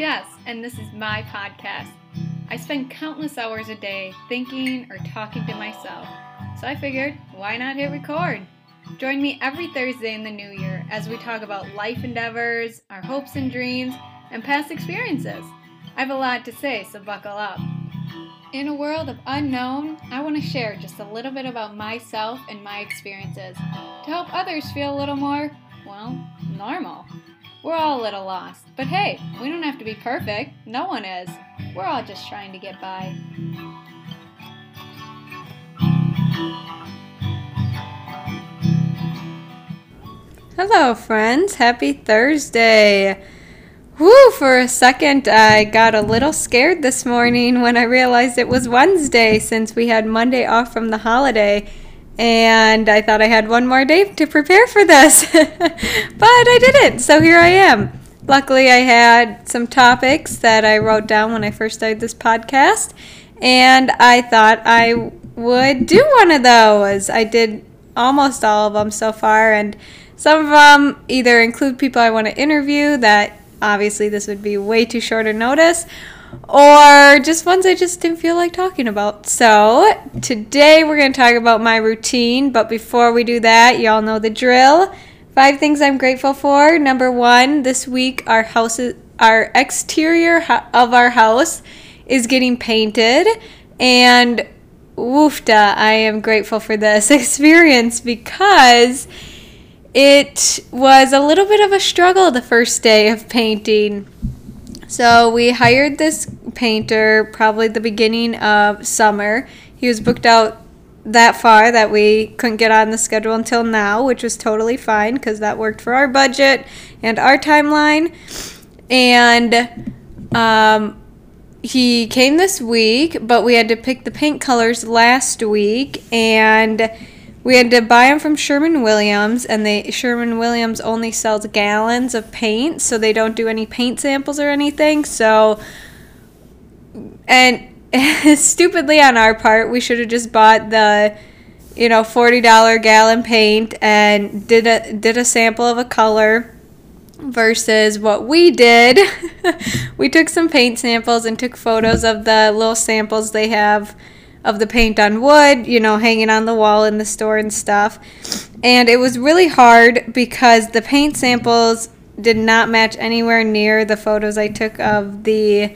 Jess, and this is my podcast. I spend countless hours a day thinking or talking to myself, so I figured, why not hit record? Join me every Thursday in the new year as we talk about life endeavors, our hopes and dreams, and past experiences. I have a lot to say, so buckle up. In a world of unknown, I want to share just a little bit about myself and my experiences to help others feel a little more, well, normal. We're all a little lost, but hey, we don't have to be perfect. No one is. We're all just trying to get by. Hello, friends. Happy Thursday. Woo, for a second, I got a little scared this morning when I realized it was Wednesday since we had Monday off from the holiday. And I thought I had one more day to prepare for this. but I didn't, so here I am. Luckily, I had some topics that I wrote down when I first started this podcast. And I thought I would do one of those. I did almost all of them so far. And some of them either include people I want to interview that Obviously, this would be way too short a notice, or just ones I just didn't feel like talking about. So, today we're going to talk about my routine, but before we do that, y'all know the drill. Five things I'm grateful for. Number one, this week our house is, our exterior of our house is getting painted, and woofda, I am grateful for this experience because it was a little bit of a struggle the first day of painting. So we hired this painter probably the beginning of summer. He was booked out that far that we couldn't get on the schedule until now, which was totally fine because that worked for our budget and our timeline. And um, he came this week, but we had to pick the paint colors last week and we had to buy them from Sherman Williams, and they Sherwin Williams only sells gallons of paint, so they don't do any paint samples or anything. So, and stupidly on our part, we should have just bought the, you know, forty dollar gallon paint and did a did a sample of a color. Versus what we did, we took some paint samples and took photos of the little samples they have of the paint on wood, you know, hanging on the wall in the store and stuff. And it was really hard because the paint samples did not match anywhere near the photos I took of the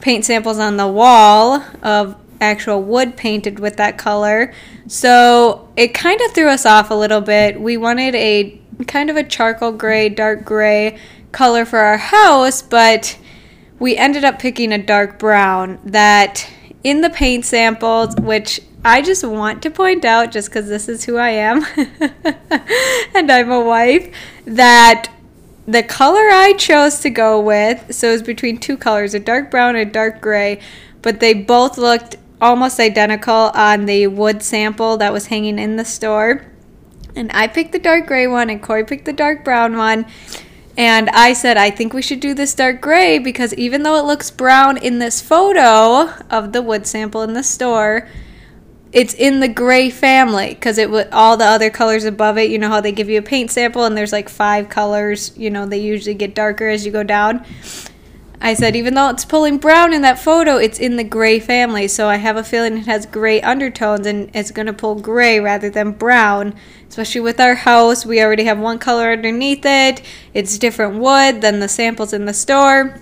paint samples on the wall of actual wood painted with that color. So it kind of threw us off a little bit. We wanted a kind of a charcoal gray, dark gray color for our house, but we ended up picking a dark brown that in the paint samples, which I just want to point out, just because this is who I am and I'm a wife, that the color I chose to go with, so it was between two colors, a dark brown and a dark gray, but they both looked almost identical on the wood sample that was hanging in the store. And I picked the dark gray one, and Corey picked the dark brown one. And I said, I think we should do this dark gray because even though it looks brown in this photo of the wood sample in the store, it's in the gray family because it would all the other colors above it. You know how they give you a paint sample and there's like five colors. You know they usually get darker as you go down. I said, even though it's pulling brown in that photo, it's in the gray family. So I have a feeling it has gray undertones and it's going to pull gray rather than brown. Especially with our house, we already have one color underneath it. It's different wood than the samples in the store.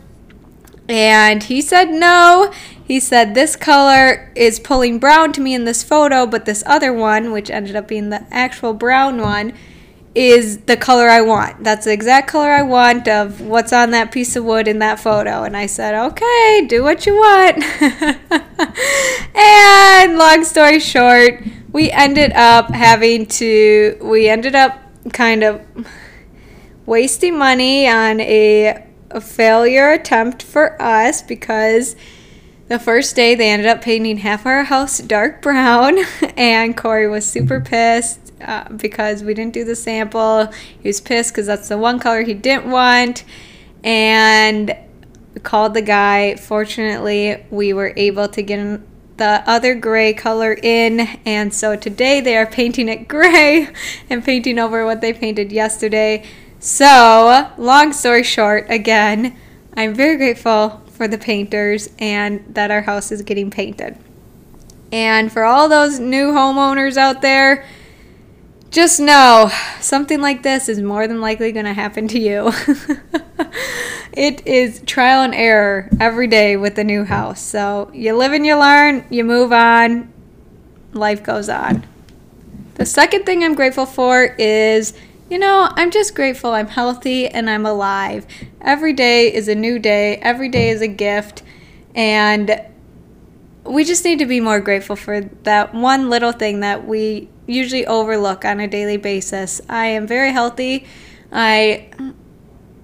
And he said no. He said this color is pulling brown to me in this photo, but this other one, which ended up being the actual brown one, is the color I want. That's the exact color I want of what's on that piece of wood in that photo. And I said, okay, do what you want. and long story short, we ended up having to, we ended up kind of wasting money on a, a failure attempt for us because the first day they ended up painting half our house dark brown and Corey was super pissed uh, because we didn't do the sample. He was pissed because that's the one color he didn't want. And called the guy. Fortunately, we were able to get the other gray color in. And so today they are painting it gray and painting over what they painted yesterday. So, long story short, again, I'm very grateful for the painters and that our house is getting painted. And for all those new homeowners out there, just know something like this is more than likely going to happen to you. it is trial and error every day with the new house. So you live and you learn, you move on, life goes on. The second thing I'm grateful for is, you know, I'm just grateful I'm healthy and I'm alive. Every day is a new day, every day is a gift. And we just need to be more grateful for that one little thing that we usually overlook on a daily basis. I am very healthy. I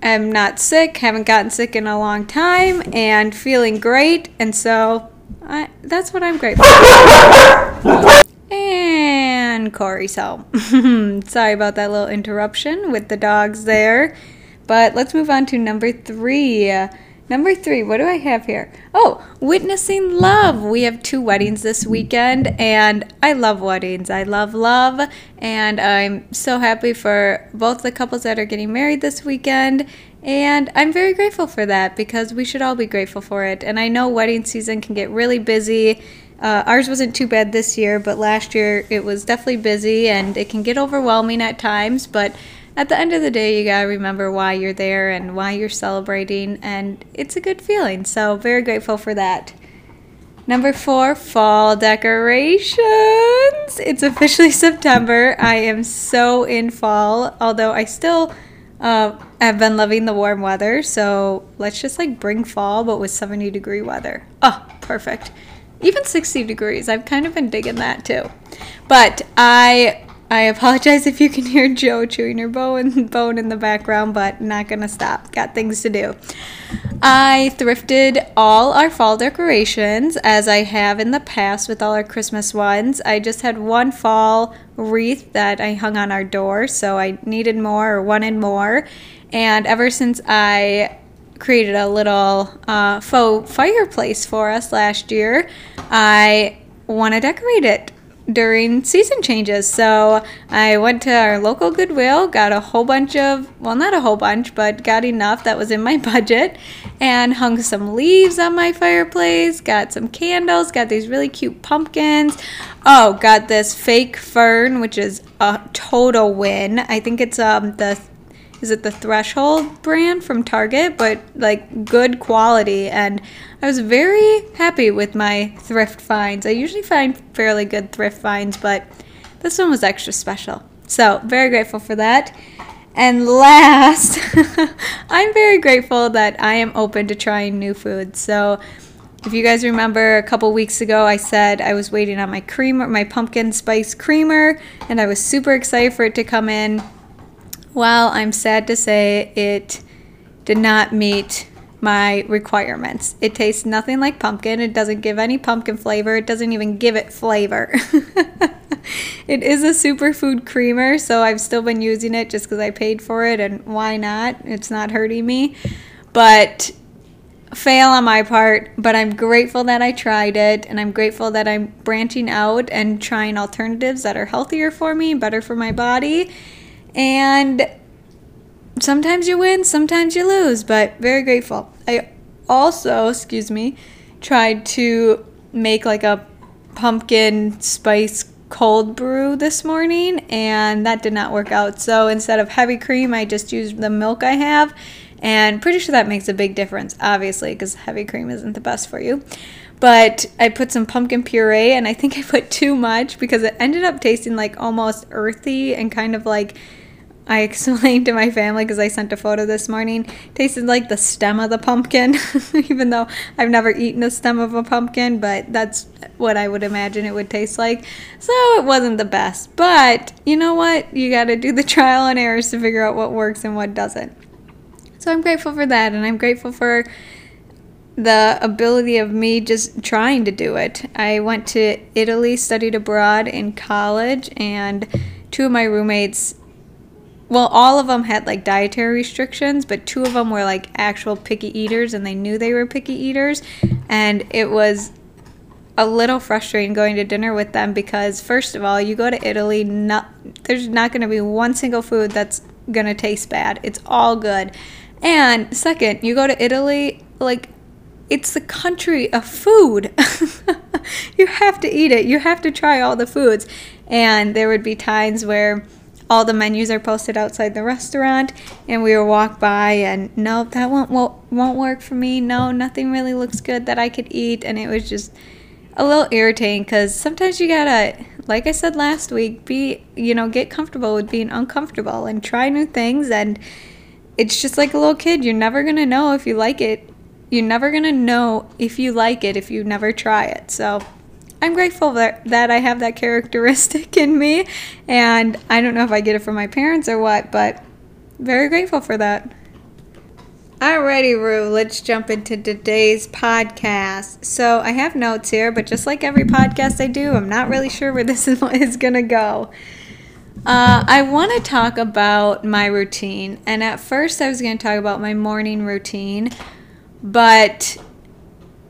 am not sick, haven't gotten sick in a long time, and feeling great. And so I, that's what I'm grateful for. and Corey's home. Sorry about that little interruption with the dogs there. But let's move on to number three. Number three, what do I have here? Oh, witnessing love. We have two weddings this weekend, and I love weddings. I love love, and I'm so happy for both the couples that are getting married this weekend. And I'm very grateful for that because we should all be grateful for it. And I know wedding season can get really busy. Uh, ours wasn't too bad this year, but last year it was definitely busy and it can get overwhelming at times. But at the end of the day, you gotta remember why you're there and why you're celebrating, and it's a good feeling. So, very grateful for that. Number four, fall decorations. It's officially September. I am so in fall, although I still uh, have been loving the warm weather. So let's just like bring fall, but with 70 degree weather. Oh, perfect. Even 60 degrees. I've kind of been digging that too. But I I apologize if you can hear Joe chewing her bone, bone in the background, but not gonna stop. Got things to do. I thrifted all our fall decorations as I have in the past with all our Christmas ones. I just had one fall wreath that I hung on our door, so I needed more or wanted more. And ever since I created a little uh, faux fireplace for us last year, I want to decorate it during season changes. So I went to our local Goodwill, got a whole bunch of, well, not a whole bunch, but got enough that was in my budget, and hung some leaves on my fireplace, got some candles, got these really cute pumpkins. Oh, got this fake fern, which is a total win. I think it's um the is it the Threshold brand from Target, but like good quality. And I was very happy with my thrift finds. I usually find fairly good thrift finds, but this one was extra special. So, very grateful for that. And last, I'm very grateful that I am open to trying new foods. So, if you guys remember a couple weeks ago, I said I was waiting on my creamer, my pumpkin spice creamer, and I was super excited for it to come in. Well, I'm sad to say it did not meet my requirements. It tastes nothing like pumpkin. It doesn't give any pumpkin flavor. It doesn't even give it flavor. it is a superfood creamer, so I've still been using it just because I paid for it, and why not? It's not hurting me. But fail on my part, but I'm grateful that I tried it, and I'm grateful that I'm branching out and trying alternatives that are healthier for me, better for my body and sometimes you win, sometimes you lose, but very grateful. I also, excuse me, tried to make like a pumpkin spice cold brew this morning and that did not work out. So instead of heavy cream, I just used the milk I have and pretty sure that makes a big difference, obviously, because heavy cream isn't the best for you. But I put some pumpkin puree and I think I put too much because it ended up tasting like almost earthy and kind of like I explained to my family because I sent a photo this morning. Tasted like the stem of the pumpkin, even though I've never eaten the stem of a pumpkin, but that's what I would imagine it would taste like. So it wasn't the best. But you know what? You got to do the trial and errors to figure out what works and what doesn't. So I'm grateful for that, and I'm grateful for the ability of me just trying to do it. I went to Italy, studied abroad in college, and two of my roommates well, all of them had like dietary restrictions, but two of them were like actual picky eaters and they knew they were picky eaters. And it was a little frustrating going to dinner with them because, first of all, you go to Italy, not, there's not going to be one single food that's going to taste bad. It's all good. And second, you go to Italy, like, it's the country of food. you have to eat it. You have to try all the foods. And there would be times where all the menus are posted outside the restaurant and we would walk by and no that won't won't work for me. No nothing really looks good that i could eat. And it was just a little irritating because sometimes you gotta like i said last week be you know get comfortable with being uncomfortable and try new things. And it's just like a little kid you're never gonna know if you like it. You're never gonna know if you like it if you never try it. So I'm grateful that, that I have that characteristic in me. And I don't know if I get it from my parents or what, but very grateful for that. Alrighty, Rue, let's jump into today's podcast. So I have notes here, but just like every podcast I do, I'm not really sure where this is, going to go. Uh, I want to talk about my routine. And at first, I was going to talk about my morning routine, but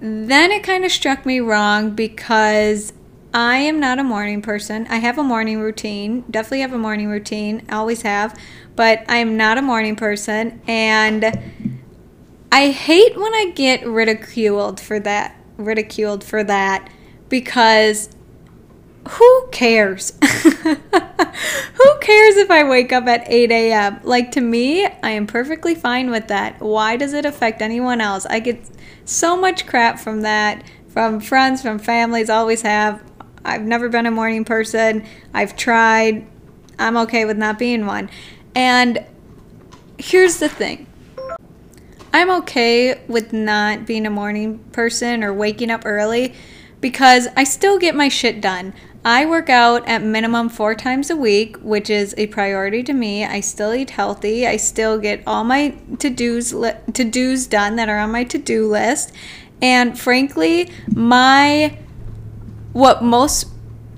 then it kind of struck me wrong because I am not a morning person. I have a morning routine, definitely have a morning routine, always have, but I am not a morning person. And I hate when I get ridiculed for that, ridiculed for that because who cares? who cares if I wake up at 8 a.m.? Like, to me, I am perfectly fine with that. Why does it affect anyone else? I get so much crap from that, from friends, from families, always have. I've never been a morning person. I've tried. I'm okay with not being one. And here's the thing I'm okay with not being a morning person or waking up early because I still get my shit done. I work out at minimum four times a week, which is a priority to me. I still eat healthy. I still get all my to dos li- to dos done that are on my to do list. And frankly, my what most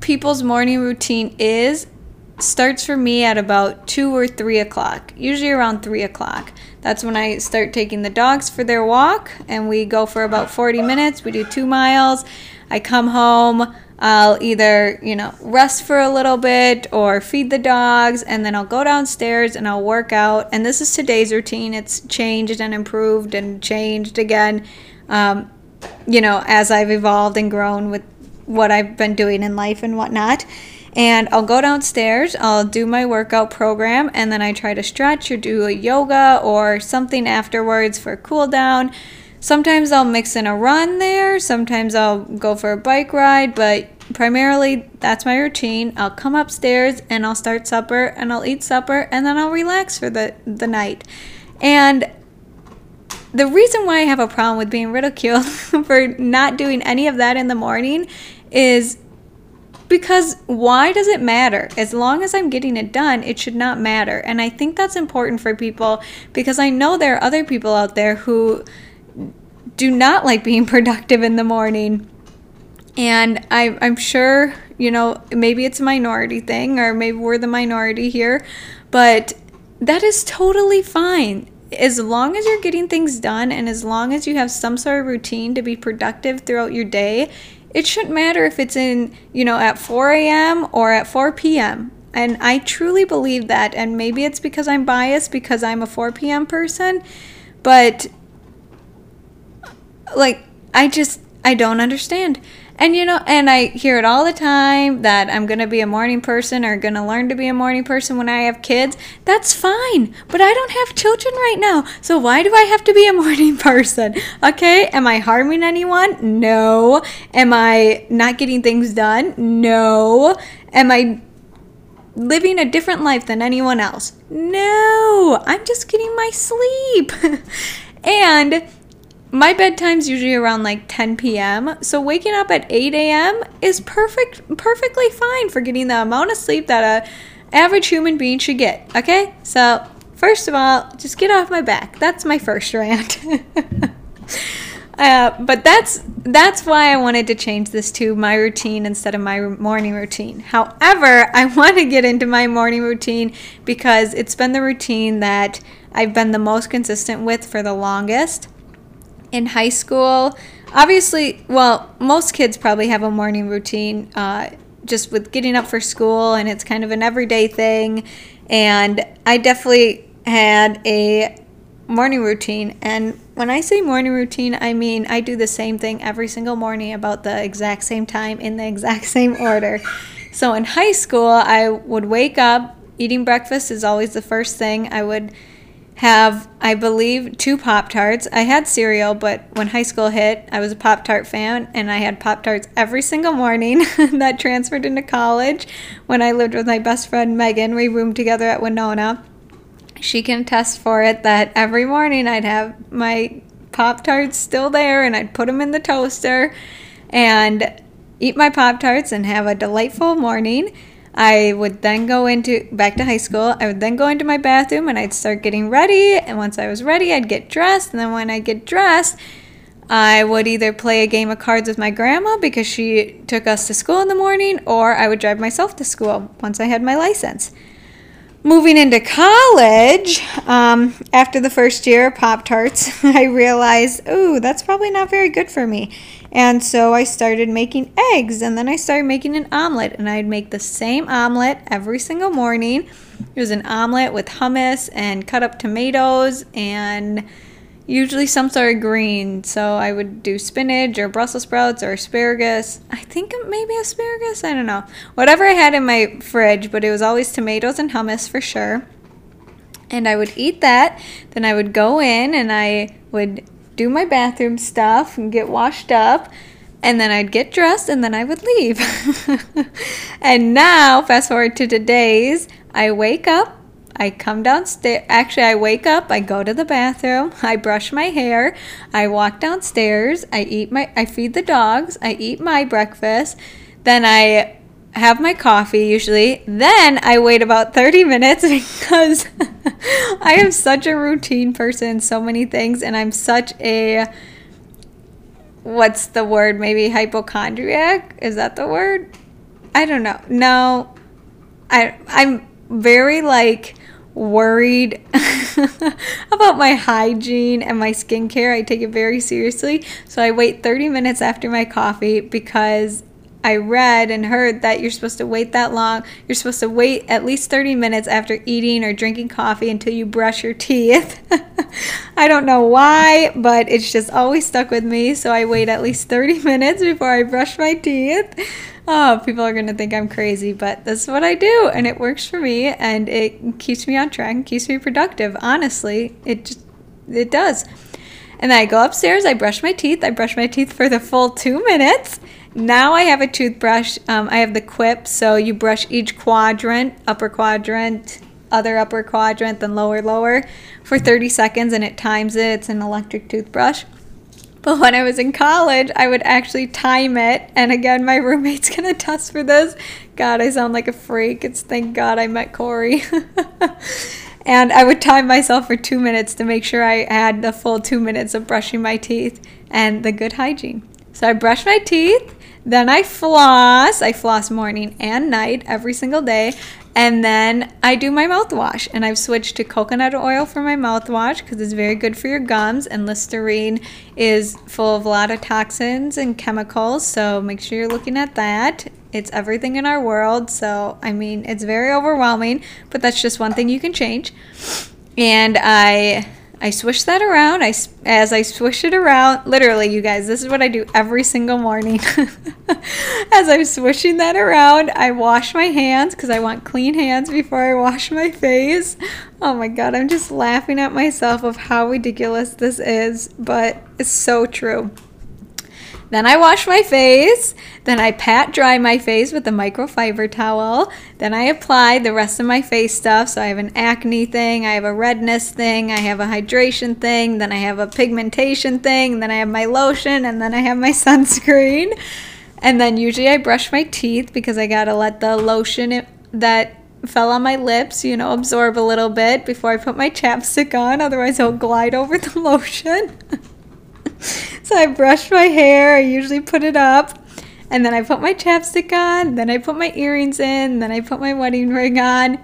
people's morning routine is starts for me at about two or three o'clock. Usually around three o'clock. That's when I start taking the dogs for their walk, and we go for about 40 minutes. We do two miles. I come home. I'll either, you know, rest for a little bit or feed the dogs, and then I'll go downstairs and I'll work out. And this is today's routine. It's changed and improved and changed again, um, you know, as I've evolved and grown with what I've been doing in life and whatnot. And I'll go downstairs, I'll do my workout program, and then I try to stretch or do a yoga or something afterwards for cool down Sometimes I'll mix in a run there, sometimes I'll go for a bike ride, but primarily that's my routine. I'll come upstairs and I'll start supper and I'll eat supper and then I'll relax for the, the night. And the reason why I have a problem with being ridiculed for not doing any of that in the morning is because why does it matter? As long as I'm getting it done, it should not matter. And I think that's important for people because I know there are other people out there who do not like being productive in the morning. And I, I'm sure, you know, maybe it's a minority thing or maybe we're the minority here, but that is totally fine. As long as you're getting things done and as long as you have some sort of routine to be productive throughout your day, it shouldn't matter if it's in, you know, at 4 a.m. or at 4 p.m. And I truly believe that. And maybe it's because I'm biased because I'm a 4 p.m. person, but like I just I don't understand. And you know, and I hear it all the time that I'm going to be a morning person or going to learn to be a morning person when I have kids. That's fine. But I don't have children right now. So why do I have to be a morning person? Okay? Am I harming anyone? No. Am I not getting things done? No. Am I living a different life than anyone else? No. I'm just getting my sleep. and my bedtime's usually around like 10 p.m. So waking up at 8 a.m. is perfect, perfectly fine for getting the amount of sleep that a average human being should get. Okay, so first of all, just get off my back. That's my first rant. uh, but that's that's why I wanted to change this to my routine instead of my morning routine. However, I want to get into my morning routine because it's been the routine that I've been the most consistent with for the longest in high school, obviously, well, most kids probably have a morning routine uh, just with getting up for school, and it's kind of an everyday thing. And I definitely had a morning routine. And when I say morning routine, I mean I do the same thing every single morning about the exact same time in the exact same order. So in high school, I would wake up, eating breakfast is always the first thing. I would have, I believe, two Pop Tarts. I had cereal, but when high school hit, I was a Pop Tart fan and I had Pop Tarts every single morning. that transferred into college when I lived with my best friend Megan. We roomed together at Winona. She can attest for it that every morning I'd have my Pop Tarts still there and I'd put them in the toaster and eat my Pop Tarts and have a delightful morning. I would then go into back to high school. I would then go into my bathroom and I'd start getting ready. And once I was ready, I'd get dressed. And then when I get dressed, I would either play a game of cards with my grandma because she took us to school in the morning, or I would drive myself to school once I had my license. Moving into college, um, after the first year of Pop Tarts, I realized, ooh, that's probably not very good for me. And so I started making eggs and then I started making an omelet and I'd make the same omelet every single morning. It was an omelet with hummus and cut up tomatoes and usually some sort of green. So I would do spinach or Brussels sprouts or asparagus. I think maybe asparagus, I don't know. Whatever I had in my fridge, but it was always tomatoes and hummus for sure. And I would eat that. Then I would go in and I would do my bathroom stuff and get washed up and then I'd get dressed and then I would leave. and now, fast forward to today's, I wake up, I come downstairs. Actually, I wake up, I go to the bathroom, I brush my hair, I walk downstairs, I eat my I feed the dogs, I eat my breakfast, then I have my coffee usually. Then I wait about 30 minutes because I am such a routine person, so many things, and I'm such a what's the word? Maybe hypochondriac? Is that the word? I don't know. No. I I'm very like worried about my hygiene and my skincare. I take it very seriously. So I wait 30 minutes after my coffee because I read and heard that you're supposed to wait that long. You're supposed to wait at least 30 minutes after eating or drinking coffee until you brush your teeth. I don't know why, but it's just always stuck with me. So I wait at least 30 minutes before I brush my teeth. Oh, people are going to think I'm crazy, but this is what I do and it works for me and it keeps me on track and keeps me productive. Honestly, it just it does. And then I go upstairs, I brush my teeth. I brush my teeth for the full 2 minutes now I have a toothbrush. Um, I have the Quip, so you brush each quadrant, upper quadrant, other upper quadrant, then lower, lower, for 30 seconds, and it times it. It's an electric toothbrush. But when I was in college, I would actually time it. And again, my roommate's gonna test for this. God, I sound like a freak. It's thank God I met Corey. and I would time myself for two minutes to make sure I had the full two minutes of brushing my teeth and the good hygiene. So I brush my teeth then I floss. I floss morning and night every single day. And then I do my mouthwash. And I've switched to coconut oil for my mouthwash because it's very good for your gums. And Listerine is full of a lot of toxins and chemicals. So make sure you're looking at that. It's everything in our world. So, I mean, it's very overwhelming, but that's just one thing you can change. And I I swish that around. I as I swish it around, literally, you guys, this is what I do every single morning. as I'm swishing that around, I wash my hands because I want clean hands before I wash my face. Oh my god, I'm just laughing at myself of how ridiculous this is, but it's so true. Then I wash my face. Then I pat dry my face with a microfiber towel. Then I apply the rest of my face stuff. So I have an acne thing, I have a redness thing, I have a hydration thing, then I have a pigmentation thing, then I have my lotion, and then I have my sunscreen. And then usually I brush my teeth because I gotta let the lotion that fell on my lips, you know, absorb a little bit before I put my chapstick on. Otherwise, it'll glide over the lotion. so I brush my hair, I usually put it up, and then I put my chapstick on, then I put my earrings in, then I put my wedding ring on,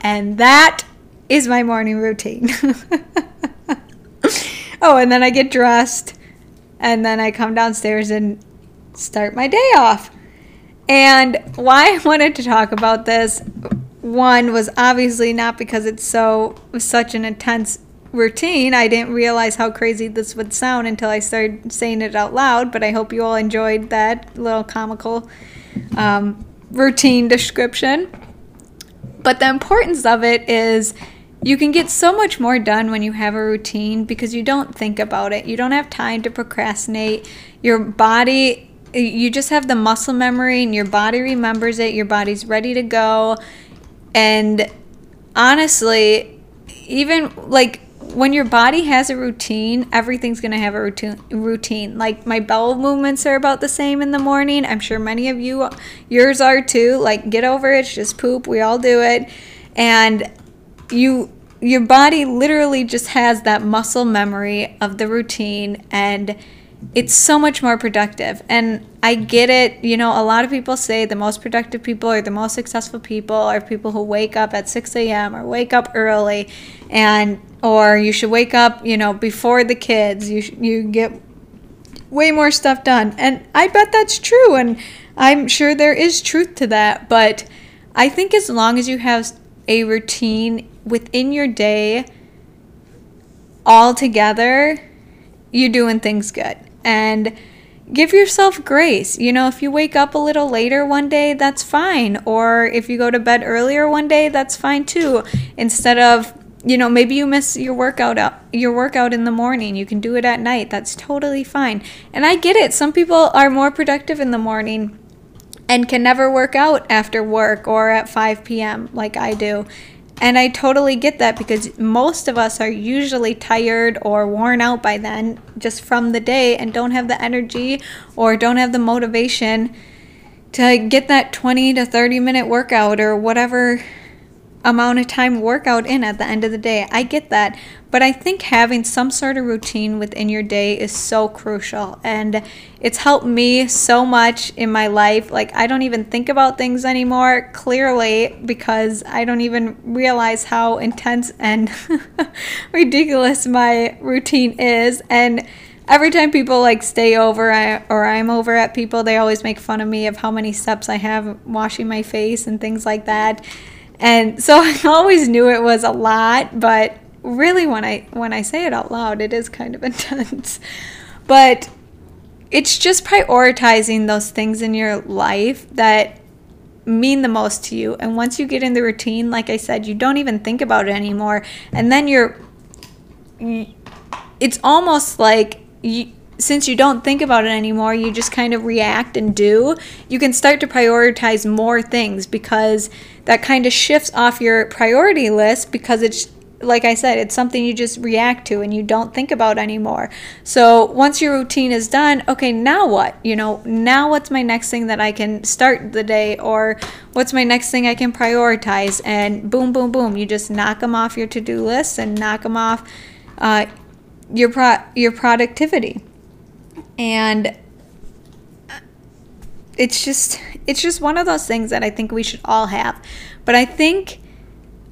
and that is my morning routine. oh, and then I get dressed, and then I come downstairs and start my day off. And why I wanted to talk about this one was obviously not because it's so such an intense routine. I didn't realize how crazy this would sound until I started saying it out loud, but I hope you all enjoyed that little comical um, routine description. But the importance of it is you can get so much more done when you have a routine because you don't think about it. You don't have time to procrastinate. Your body, you just have the muscle memory and your body remembers it. Your body's ready to go. And honestly, even like when your body has a routine, everything's going to have a routine, routine. Like my bowel movements are about the same in the morning. I'm sure many of you yours are too. Like get over it, it's just poop. We all do it. And you your body literally just has that muscle memory of the routine and it's so much more productive. And I get it. You know, a lot of people say the most productive people or the most successful people are people who wake up at 6 a.m. or wake up early, and or you should wake up, you know, before the kids. You you get way more stuff done, and I bet that's true. And I'm sure there is truth to that. But I think as long as you have a routine within your day all together, you're doing things good and give yourself grace. You know, if you wake up a little later one day, that's fine. Or if you go to bed earlier one day, that's fine too. Instead of, you know, maybe you miss your workout out, your workout in the morning, you can do it at night. That's totally fine. And I get it. Some people are more productive in the morning and can never work out after work or at 5 p.m. like I do. And I totally get that because most of us are usually tired or worn out by then just from the day and don't have the energy or don't have the motivation to get that 20 to 30 minute workout or whatever amount of time workout in at the end of the day. I get that. But I think having some sort of routine within your day is so crucial. And it's helped me so much in my life. Like, I don't even think about things anymore, clearly, because I don't even realize how intense and ridiculous my routine is. And every time people like stay over or I'm over at people, they always make fun of me of how many steps I have washing my face and things like that. And so I always knew it was a lot, but really when I when I say it out loud, it is kind of intense. But it's just prioritizing those things in your life that mean the most to you. And once you get in the routine, like I said, you don't even think about it anymore. And then you're it's almost like you, since you don't think about it anymore, you just kind of react and do, you can start to prioritize more things because that kind of shifts off your priority list because it's like I said, it's something you just react to and you don't think about anymore. So once your routine is done, okay, now what? You know, now what's my next thing that I can start the day or what's my next thing I can prioritize? And boom, boom, boom, you just knock them off your to do list and knock them off uh, your pro- your productivity and it's just it's just one of those things that I think we should all have. But I think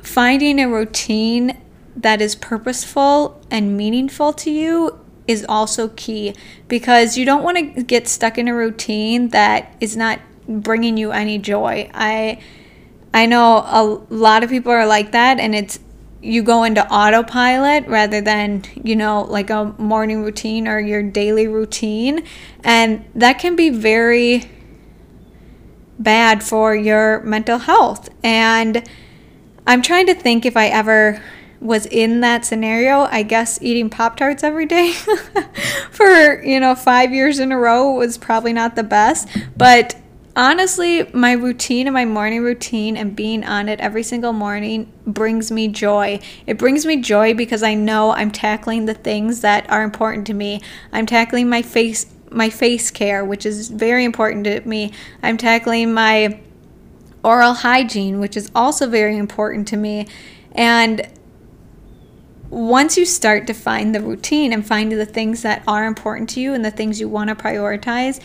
finding a routine that is purposeful and meaningful to you is also key because you don't want to get stuck in a routine that is not bringing you any joy. I I know a lot of people are like that and it's you go into autopilot rather than, you know, like a morning routine or your daily routine. And that can be very bad for your mental health. And I'm trying to think if I ever was in that scenario. I guess eating Pop Tarts every day for, you know, five years in a row was probably not the best. But honestly, my routine and my morning routine and being on it every single morning brings me joy. It brings me joy because I know I'm tackling the things that are important to me. I'm tackling my face my face care, which is very important to me. I'm tackling my oral hygiene, which is also very important to me. And once you start to find the routine and find the things that are important to you and the things you want to prioritize,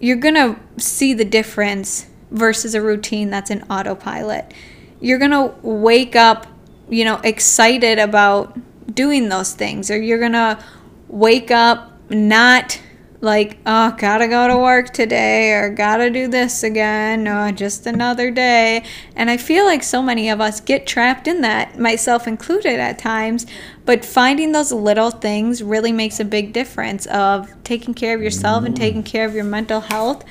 you're going to see the difference versus a routine that's in autopilot. You're going to wake up, you know, excited about doing those things, or you're going to wake up not like, oh, gotta go to work today or gotta do this again or just another day. And I feel like so many of us get trapped in that, myself included at times. But finding those little things really makes a big difference of taking care of yourself and taking mm. care of your mental health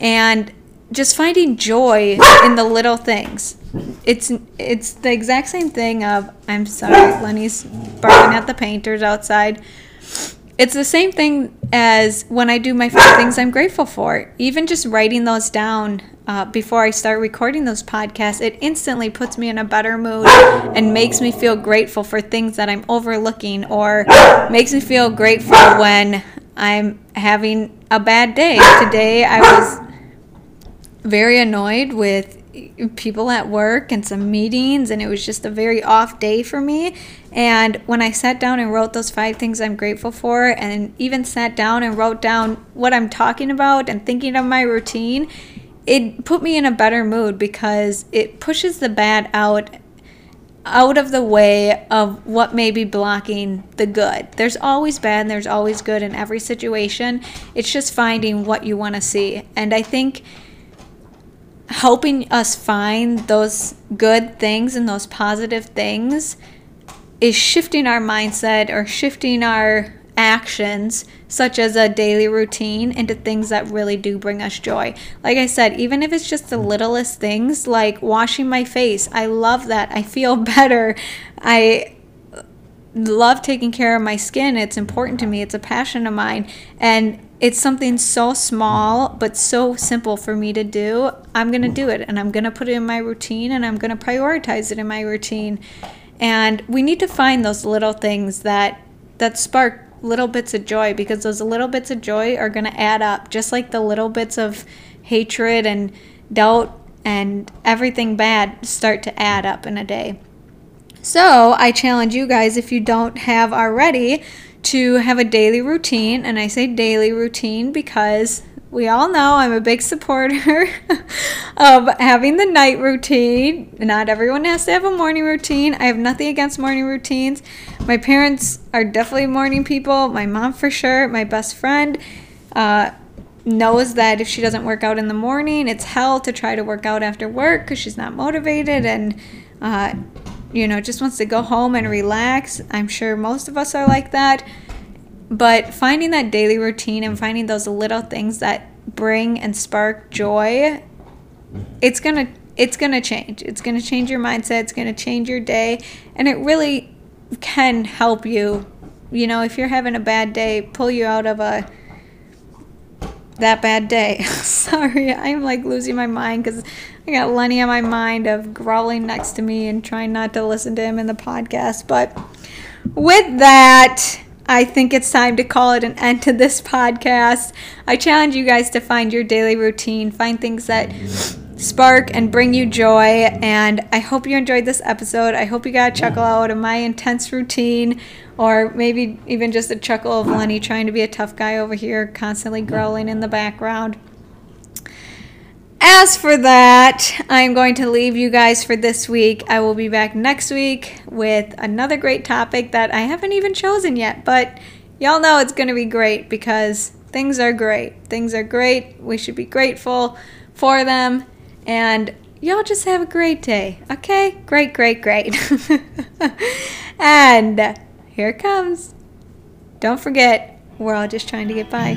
and just finding joy in the little things. It's it's the exact same thing of I'm sorry, Lenny's barking at the painters outside it's the same thing as when I do my five things I'm grateful for. Even just writing those down uh, before I start recording those podcasts, it instantly puts me in a better mood and makes me feel grateful for things that I'm overlooking or makes me feel grateful when I'm having a bad day. Today I was very annoyed with people at work and some meetings, and it was just a very off day for me. And when I sat down and wrote those five things I'm grateful for, and even sat down and wrote down what I'm talking about and thinking of my routine, it put me in a better mood because it pushes the bad out out of the way of what may be blocking the good. There's always bad and there's always good in every situation. It's just finding what you want to see. And I think helping us find those good things and those positive things is shifting our mindset or shifting our actions, such as a daily routine, into things that really do bring us joy. Like I said, even if it's just the littlest things, like washing my face, I love that. I feel better. I love taking care of my skin. It's important to me, it's a passion of mine. And it's something so small but so simple for me to do. I'm going to do it and I'm going to put it in my routine and I'm going to prioritize it in my routine. And we need to find those little things that that spark little bits of joy because those little bits of joy are going to add up just like the little bits of hatred and doubt and everything bad start to add up in a day. So, I challenge you guys if you don't have already to have a daily routine. And I say daily routine because we all know I'm a big supporter of having the night routine. Not everyone has to have a morning routine. I have nothing against morning routines. My parents are definitely morning people. My mom, for sure. My best friend uh, knows that if she doesn't work out in the morning, it's hell to try to work out after work because she's not motivated and uh, you know, just wants to go home and relax. I'm sure most of us are like that. But finding that daily routine and finding those little things that bring and spark joy, it's going to it's going to change. It's going to change your mindset, it's going to change your day, and it really can help you. You know, if you're having a bad day, pull you out of a that bad day. Sorry, I'm like losing my mind because I got Lenny on my mind of growling next to me and trying not to listen to him in the podcast. But with that, I think it's time to call it an end to this podcast. I challenge you guys to find your daily routine, find things that spark and bring you joy. And I hope you enjoyed this episode. I hope you got a chuckle out of my intense routine, or maybe even just a chuckle of Lenny trying to be a tough guy over here, constantly growling in the background. As for that, I'm going to leave you guys for this week. I will be back next week with another great topic that I haven't even chosen yet, but y'all know it's going to be great because things are great. Things are great. We should be grateful for them. And y'all just have a great day. Okay? Great, great, great. and here it comes. Don't forget, we're all just trying to get by.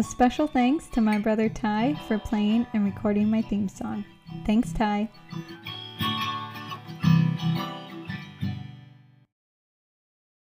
A special thanks to my brother Ty for playing and recording my theme song. Thanks, Ty.